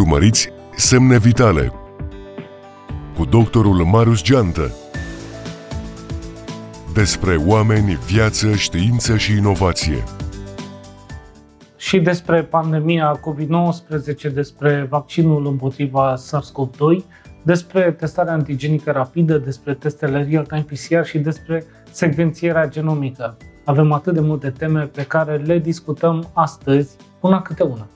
Urmăriți Semne Vitale cu doctorul Marius Geantă despre oameni, viață, știință și inovație. Și despre pandemia COVID-19, despre vaccinul împotriva SARS-CoV-2, despre testarea antigenică rapidă, despre testele real-time PCR și despre secvențierea genomică. Avem atât de multe teme pe care le discutăm astăzi, una câte una.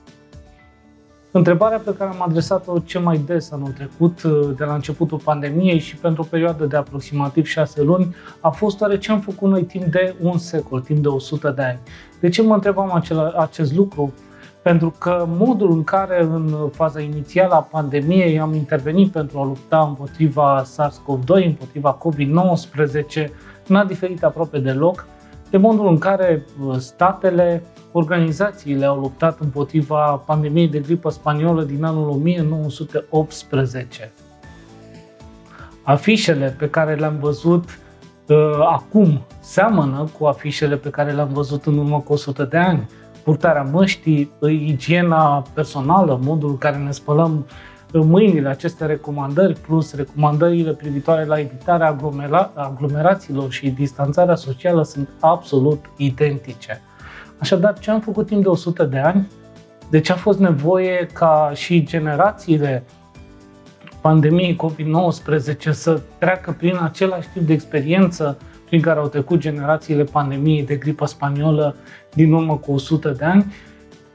Întrebarea pe care am adresat-o cel mai des anul trecut, de la începutul pandemiei și pentru o perioadă de aproximativ 6 luni, a fost oare ce am făcut noi timp de un secol, timp de 100 de ani. De ce mă întrebam acel, acest lucru? Pentru că modul în care în faza inițială a pandemiei am intervenit pentru a lupta împotriva SARS-CoV-2, împotriva COVID-19, n-a diferit aproape deloc de modul în care uh, statele, organizațiile au luptat împotriva pandemiei de gripă spaniolă din anul 1918. Afișele pe care le-am văzut uh, acum seamănă cu afișele pe care le-am văzut în urmă cu 100 de ani. Purtarea măștii, igiena personală, modul în care ne spălăm mâinile aceste recomandări plus recomandările privitoare la evitarea aglomera- aglomerațiilor și distanțarea socială sunt absolut identice. Așadar, ce am făcut timp de 100 de ani? De ce a fost nevoie ca și generațiile pandemiei COVID-19 să treacă prin același tip de experiență prin care au trecut generațiile pandemiei de gripă spaniolă din urmă cu 100 de ani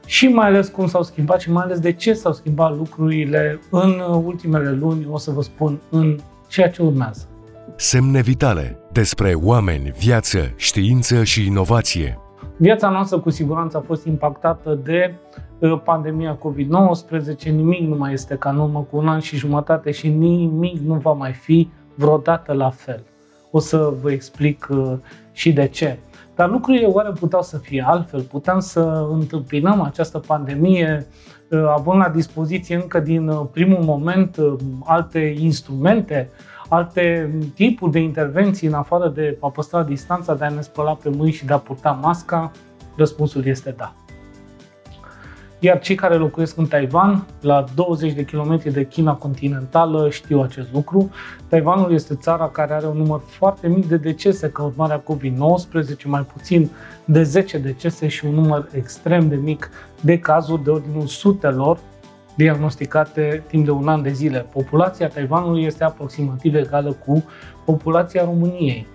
și mai ales cum s-au schimbat și mai ales de ce s-au schimbat lucrurile în ultimele luni, o să vă spun în ceea ce urmează. Semne vitale despre oameni, viață, știință și inovație. Viața noastră cu siguranță a fost impactată de uh, pandemia COVID-19, nimic nu mai este ca în urmă cu un an și jumătate și nimic nu va mai fi vreodată la fel. O să vă explic uh, și de ce. Dar lucrurile oare puteau să fie altfel? Puteam să întâmpinăm această pandemie uh, având la dispoziție încă din uh, primul moment uh, alte instrumente, alte tipuri de intervenții în afară de a păstra distanța, de a ne spăla pe mâini și de a purta masca? Răspunsul este da. Iar cei care locuiesc în Taiwan, la 20 de kilometri de China continentală, știu acest lucru. Taiwanul este țara care are un număr foarte mic de decese ca urmare a COVID-19, mai puțin de 10 decese și un număr extrem de mic de cazuri de ordinul sutelor diagnosticate timp de un an de zile. Populația Taiwanului este aproximativ egală cu populația României.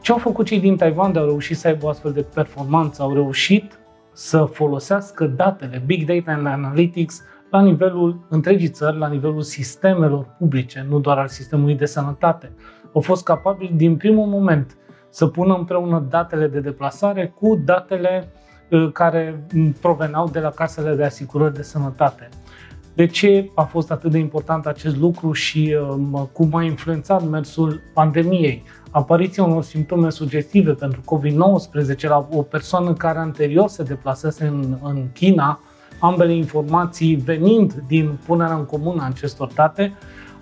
Ce au făcut cei din Taiwan de au reușit să aibă o astfel de performanță? Au reușit să folosească datele Big Data and Analytics la nivelul întregii țări, la nivelul sistemelor publice, nu doar al sistemului de sănătate. Au fost capabili din primul moment să pună împreună datele de deplasare cu datele uh, care proveneau de la casele de asigurări de sănătate. De ce a fost atât de important acest lucru și um, cum a influențat mersul pandemiei? Apariția unor simptome sugestive pentru COVID-19 la o persoană care anterior se deplasase în, în China, ambele informații venind din punerea în comun a acestor date,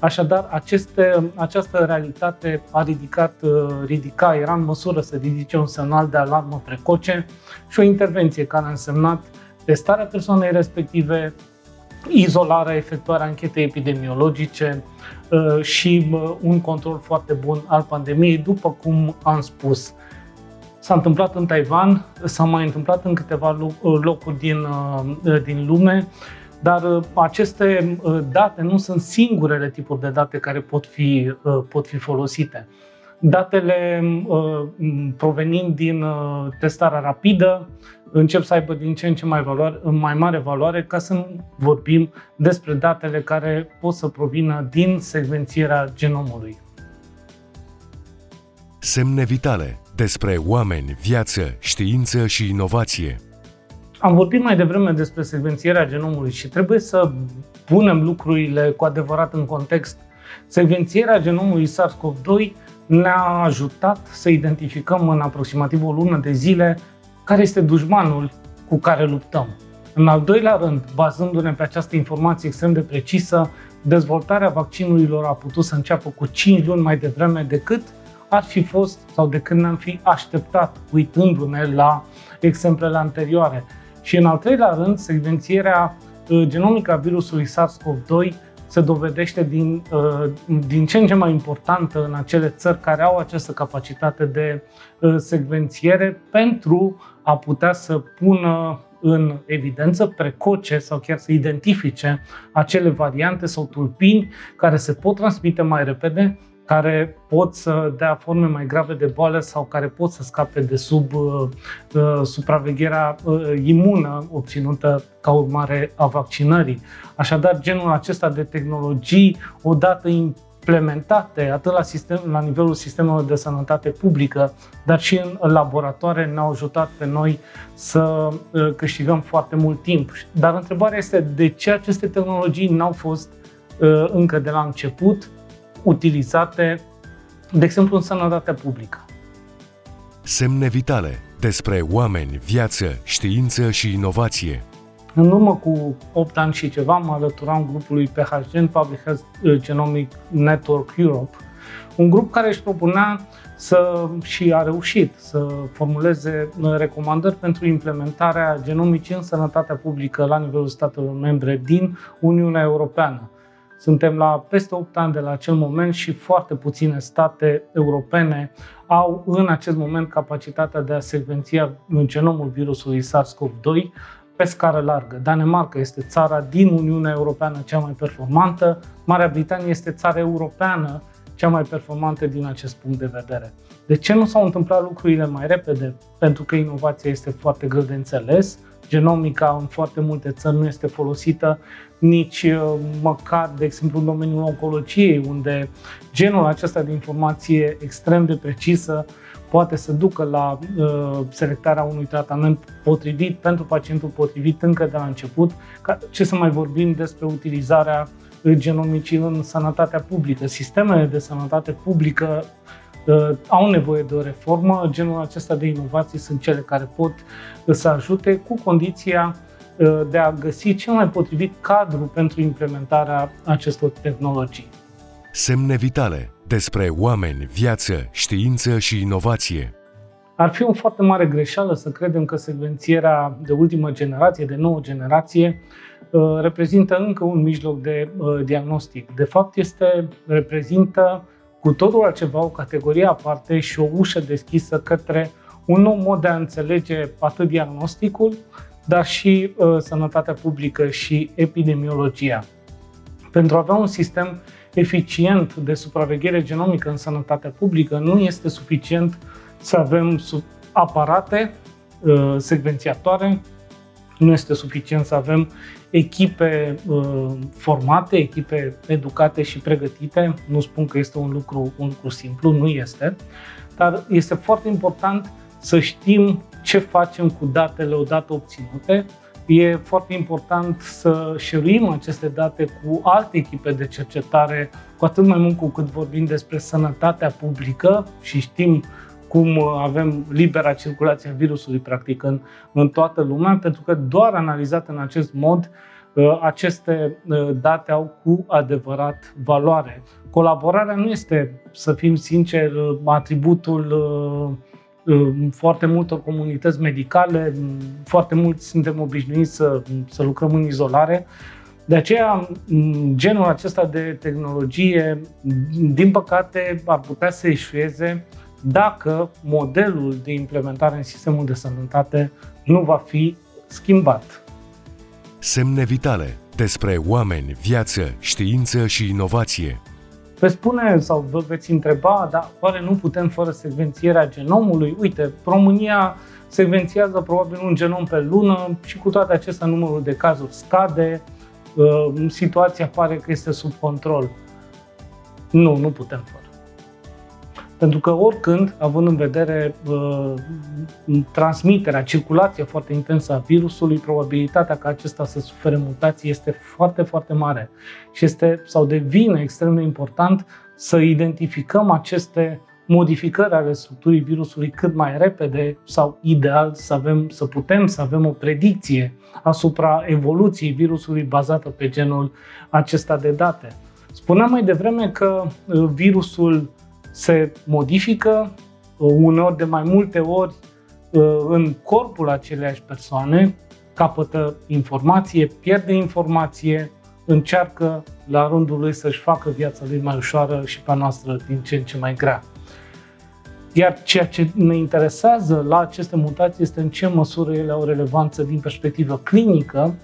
Așadar, aceste, această realitate a ridicat, uh, ridica, era în măsură să ridice un semnal de alarmă precoce și o intervenție care a însemnat testarea persoanei respective, izolarea, efectuarea anchetei epidemiologice uh, și uh, un control foarte bun al pandemiei, după cum am spus. S-a întâmplat în Taiwan, s-a mai întâmplat în câteva uh, locuri din, din lume, dar aceste date nu sunt singurele tipuri de date care pot fi, pot fi folosite. Datele provenind din testarea rapidă, încep să aibă din ce în ce mai, valoare, mai mare valoare ca să nu vorbim despre datele care pot să provină din secvențierea genomului. Semne vitale despre oameni, viață, știință și inovație. Am vorbit mai devreme despre secvențierea genomului și trebuie să punem lucrurile cu adevărat în context. Secvențierea genomului SARS-CoV-2 ne-a ajutat să identificăm în aproximativ o lună de zile care este dușmanul cu care luptăm. În al doilea rând, bazându-ne pe această informație extrem de precisă, dezvoltarea vaccinurilor a putut să înceapă cu 5 luni mai devreme decât ar fi fost sau de când ne-am fi așteptat, uitându-ne la exemplele anterioare. Și în al treilea rând, secvențierea genomica virusului SARS-CoV-2 se dovedește din, din ce în ce mai importantă în acele țări care au această capacitate de secvențiere pentru a putea să pună în evidență precoce sau chiar să identifice acele variante sau tulpini care se pot transmite mai repede, care pot să dea forme mai grave de boală sau care pot să scape de sub uh, uh, supravegherea uh, imună obținută ca urmare a vaccinării. Așadar, genul acesta de tehnologii, odată implementate atât la, sistem, la nivelul sistemelor de sănătate publică, dar și în laboratoare ne-au ajutat pe noi să uh, câștigăm foarte mult timp. Dar întrebarea este de ce aceste tehnologii n-au fost uh, încă de la început utilizate, de exemplu, în sănătatea publică. Semne vitale despre oameni, viață, știință și inovație. În urmă cu 8 ani și ceva mă alăturam grupului PHGen, Public Health Genomic Network Europe, un grup care își propunea să și a reușit să formuleze recomandări pentru implementarea genomicii în sănătatea publică la nivelul statelor membre din Uniunea Europeană. Suntem la peste 8 ani de la acel moment și foarte puține state europene au în acest moment capacitatea de a secvenția genomul virusului SARS-CoV-2 pe scară largă. Danemarca este țara din Uniunea Europeană cea mai performantă, Marea Britanie este țara europeană cea mai performantă din acest punct de vedere. De ce nu s-au întâmplat lucrurile mai repede? Pentru că inovația este foarte greu de înțeles, genomica în foarte multe țări nu este folosită nici uh, măcar, de exemplu, în domeniul oncologiei, unde genul acesta de informație extrem de precisă poate să ducă la uh, selectarea unui tratament potrivit pentru pacientul potrivit încă de la început. Ca, ce să mai vorbim despre utilizarea genomicii în sănătatea publică. Sistemele de sănătate publică uh, au nevoie de o reformă. Genul acesta de inovații sunt cele care pot să ajute cu condiția uh, de a găsi cel mai potrivit cadru pentru implementarea acestor tehnologii. Semne vitale despre oameni, viață, știință și inovație. Ar fi o foarte mare greșeală să credem că secvențierea de ultimă generație, de nouă generație, uh, reprezintă încă un mijloc de uh, diagnostic. De fapt, este reprezintă cu totul altceva, o categorie aparte și o ușă deschisă către un nou mod de a înțelege atât diagnosticul, dar și uh, sănătatea publică și epidemiologia. Pentru a avea un sistem eficient de supraveghere genomică în sănătatea publică, nu este suficient să avem aparate uh, secvențiatoare, nu este suficient să avem echipe uh, formate, echipe educate și pregătite. Nu spun că este un lucru, un lucru simplu, nu este, dar este foarte important să știm ce facem cu datele odată obținute, E foarte important să șeruim aceste date cu alte echipe de cercetare, cu atât mai mult cu cât vorbim despre sănătatea publică și știm cum avem libera circulație a virusului practic în, în toată lumea, pentru că doar analizat în acest mod, ă, aceste ă, date au cu adevărat valoare. Colaborarea nu este, să fim sinceri, atributul ă, foarte multor comunități medicale, foarte mulți suntem obișnuiți să, să lucrăm în izolare. De aceea, genul acesta de tehnologie, din păcate, ar putea să eșueze dacă modelul de implementare în sistemul de sănătate nu va fi schimbat. Semne vitale despre oameni, viață, știință și inovație. Veți spune sau vă veți întreba, dar oare nu putem fără secvențierea genomului? Uite, România secvențiază probabil un genom pe lună și cu toate acestea numărul de cazuri scade, uh, situația pare că este sub control. Nu, nu putem fără. Pentru că oricând, având în vedere uh, transmiterea, circulația foarte intensă a virusului, probabilitatea ca acesta să sufere mutații este foarte, foarte mare. Și este sau devine extrem de important să identificăm aceste modificări ale structurii virusului cât mai repede sau ideal să avem, să putem să avem o predicție asupra evoluției virusului bazată pe genul acesta de date. Spuneam mai devreme că uh, virusul se modifică uh, uneori de mai multe ori uh, în corpul aceleași persoane capătă informație, pierde informație, încearcă la rândul lui să-și facă viața lui mai ușoară și pe noastră din ce în ce mai grea. Iar ceea ce ne interesează la aceste mutații este în ce măsură ele au relevanță din perspectivă clinică,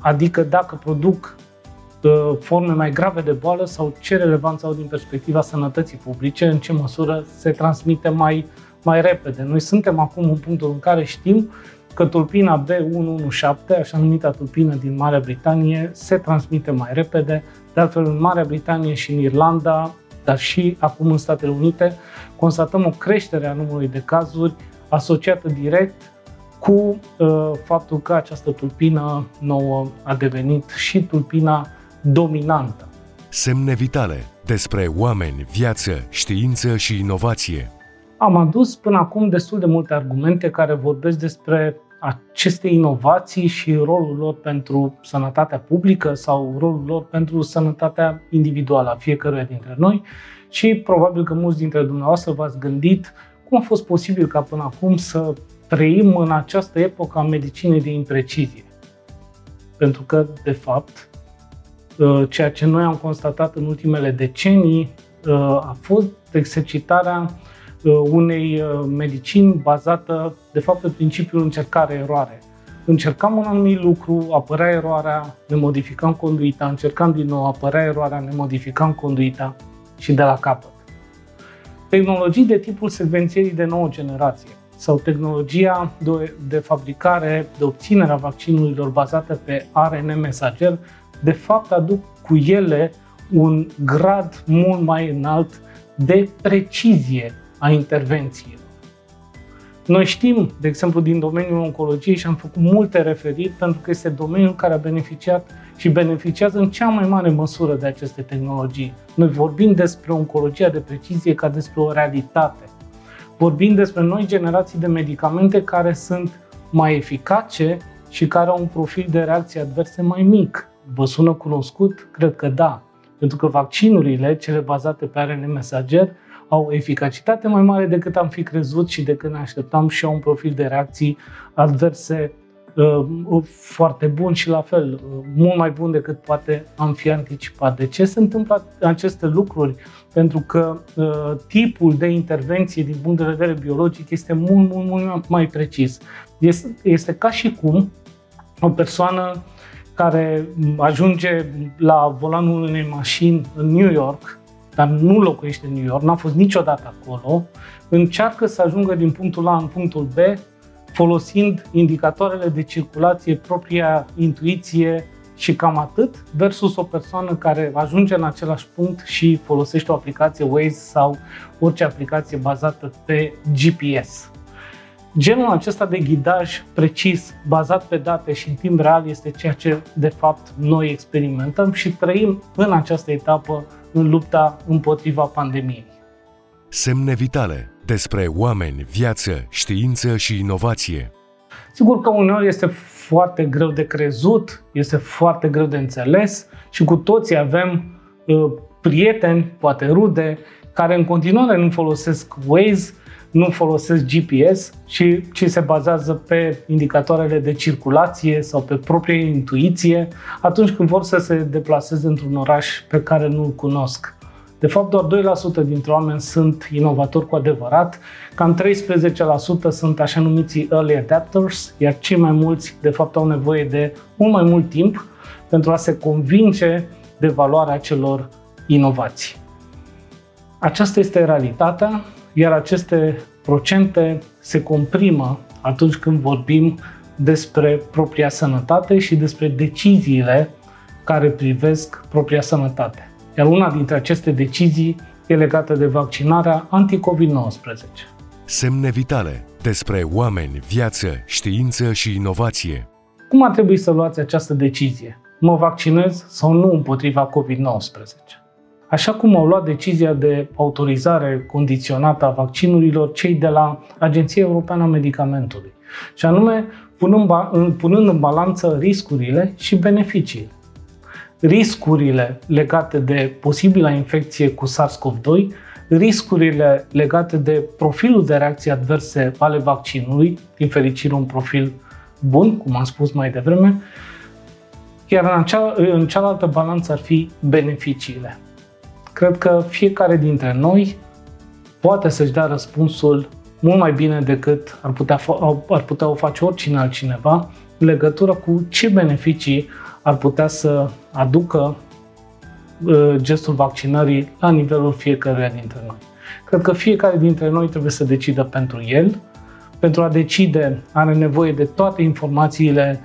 adică dacă produc uh, forme mai grave de boală sau ce relevanță au din perspectiva sănătății publice, în ce măsură se transmite mai, mai repede. Noi suntem acum în punctul în care știm că tulpina B117, așa numită tulpină din Marea Britanie, se transmite mai repede. De altfel, în Marea Britanie și în Irlanda, dar și acum în Statele Unite, constatăm o creștere a numărului de cazuri asociată direct cu uh, faptul că această tulpină nouă a devenit și tulpina dominantă. Semne vitale despre oameni, viață, știință și inovație. Am adus până acum destul de multe argumente care vorbesc despre aceste inovații și rolul lor pentru sănătatea publică sau rolul lor pentru sănătatea individuală a fiecăruia dintre noi și probabil că mulți dintre dumneavoastră v-ați gândit cum a fost posibil ca până acum să trăim în această epocă a medicinei de imprecizie. Pentru că, de fapt, ă, ceea ce noi am constatat în ultimele decenii ă, a fost exercitarea ă, unei medicini bazată, de fapt, pe principiul încercare-eroare. Încercam un anumit lucru, apărea eroarea, ne modificam conduita, încercam din nou, apărea eroarea, ne modificam conduita și de la capăt. Tehnologii de tipul secvențierii de nouă generație sau tehnologia de, de fabricare, de obținere a vaccinurilor bazate pe ARN mesager, de fapt aduc cu ele un grad mult mai înalt de precizie a intervenției. Noi știm, de exemplu, din domeniul oncologiei și am făcut multe referiri pentru că este domeniul care a beneficiat și beneficiază în cea mai mare măsură de aceste tehnologii. Noi vorbim despre oncologia de precizie ca despre o realitate. Vorbim despre noi generații de medicamente care sunt mai eficace și care au un profil de reacție adverse mai mic. Vă sună cunoscut? Cred că da. Pentru că vaccinurile, cele bazate pe ARN mesager, au o eficacitate mai mare decât am fi crezut și decât ne așteptam și au un profil de reacții adverse uh, uh, foarte bun și la fel, uh, mult mai bun decât poate am fi anticipat. De ce se întâmplă aceste lucruri? Pentru că uh, tipul de intervenție din punct de vedere biologic este mult, mult, mult mai precis. Este, este ca și cum o persoană care ajunge la volanul unei mașini în New York dar nu locuiește în New York, n-a fost niciodată acolo, încearcă să ajungă din punctul A în punctul B folosind indicatoarele de circulație, propria intuiție și cam atât, versus o persoană care ajunge în același punct și folosește o aplicație Waze sau orice aplicație bazată pe GPS. Genul acesta de ghidaj precis, bazat pe date și în timp real, este ceea ce de fapt noi experimentăm și trăim în această etapă în lupta împotriva pandemiei. Semne vitale despre oameni, viață, știință și inovație. Sigur că uneori este foarte greu de crezut, este foarte greu de înțeles și cu toții avem uh, prieteni, poate rude, care în continuare nu folosesc Waze, nu folosesc GPS, ci, ci se bazează pe indicatoarele de circulație sau pe propria intuiție atunci când vor să se deplaseze într-un oraș pe care nu-l cunosc. De fapt, doar 2% dintre oameni sunt inovatori cu adevărat, cam 13% sunt așa numiții early adapters, iar cei mai mulți, de fapt, au nevoie de mult mai mult timp pentru a se convinge de valoarea celor inovații. Aceasta este realitatea iar aceste procente se comprimă atunci când vorbim despre propria sănătate și despre deciziile care privesc propria sănătate. Iar una dintre aceste decizii e legată de vaccinarea anti-COVID-19. Semne vitale despre oameni, viață, știință și inovație. Cum ar trebui să luați această decizie? Mă vaccinez sau nu împotriva COVID-19? Așa cum au luat decizia de autorizare condiționată a vaccinurilor cei de la Agenția Europeană a Medicamentului. Și anume, punând, punând în balanță riscurile și beneficiile. Riscurile legate de posibila infecție cu SARS-CoV-2, riscurile legate de profilul de reacții adverse ale vaccinului, din fericire un profil bun, cum am spus mai devreme, iar în, acea, în cealaltă balanță ar fi beneficiile. Cred că fiecare dintre noi poate să-și dea răspunsul mult mai bine decât ar putea, ar putea o face oricine altcineva în legătură cu ce beneficii ar putea să aducă uh, gestul vaccinării la nivelul fiecăruia dintre noi. Cred că fiecare dintre noi trebuie să decidă pentru el. Pentru a decide are nevoie de toate informațiile,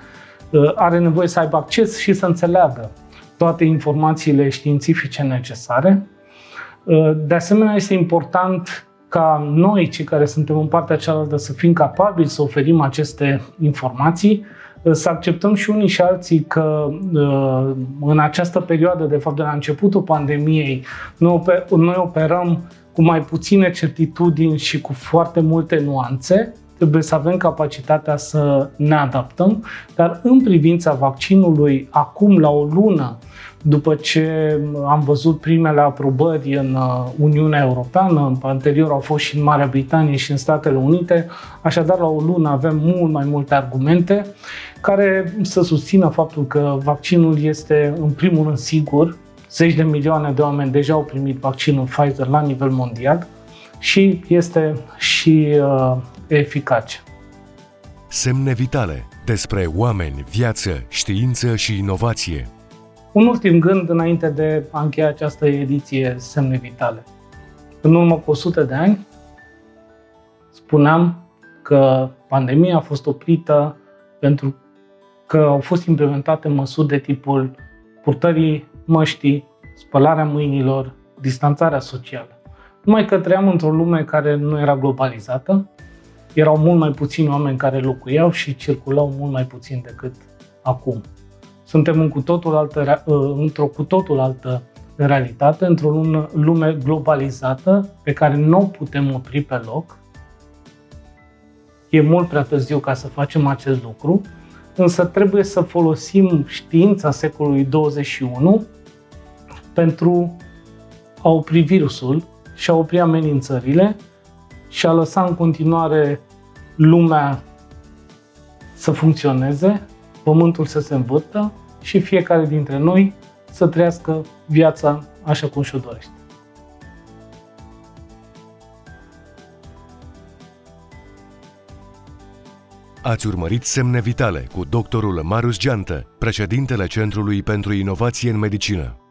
uh, are nevoie să aibă acces și să înțeleagă toate informațiile științifice necesare. Uh, de asemenea, este important ca noi, cei care suntem în partea cealaltă, să fim capabili să oferim aceste informații, să acceptăm și unii și alții că uh, în această perioadă, de fapt de la începutul pandemiei, noi operăm cu mai puține certitudini și cu foarte multe nuanțe, trebuie să avem capacitatea să ne adaptăm, dar în privința vaccinului, acum la o lună, după ce am văzut primele aprobări în uh, Uniunea Europeană, anterior au fost și în Marea Britanie și în Statele Unite, așadar la o lună avem mult mai multe argumente care să susțină faptul că vaccinul este în primul rând sigur, zeci de milioane de oameni deja au primit vaccinul Pfizer la nivel mondial și este și uh, eficace. Semne vitale despre oameni, viață, știință și inovație. Un ultim gând înainte de a încheia această ediție Semne vitale. În urmă cu 100 de ani spuneam că pandemia a fost oprită pentru că au fost implementate măsuri de tipul purtării măștii, spălarea mâinilor, distanțarea socială. Numai că trăiam într-o lume care nu era globalizată, erau mult mai puțini oameni care locuiau și circulau mult mai puțin decât acum. Suntem în cu totul altă, ă, într-o cu totul altă realitate, într-o lume globalizată pe care nu o putem opri pe loc. E mult prea târziu ca să facem acest lucru, însă trebuie să folosim știința secolului 21 pentru a opri virusul și a opri amenințările și a lăsa în continuare lumea să funcționeze, pământul să se învârtă și fiecare dintre noi să trăiască viața așa cum și-o dorește. Ați urmărit Semne Vitale cu doctorul Marius Geantă, președintele Centrului pentru Inovație în Medicină.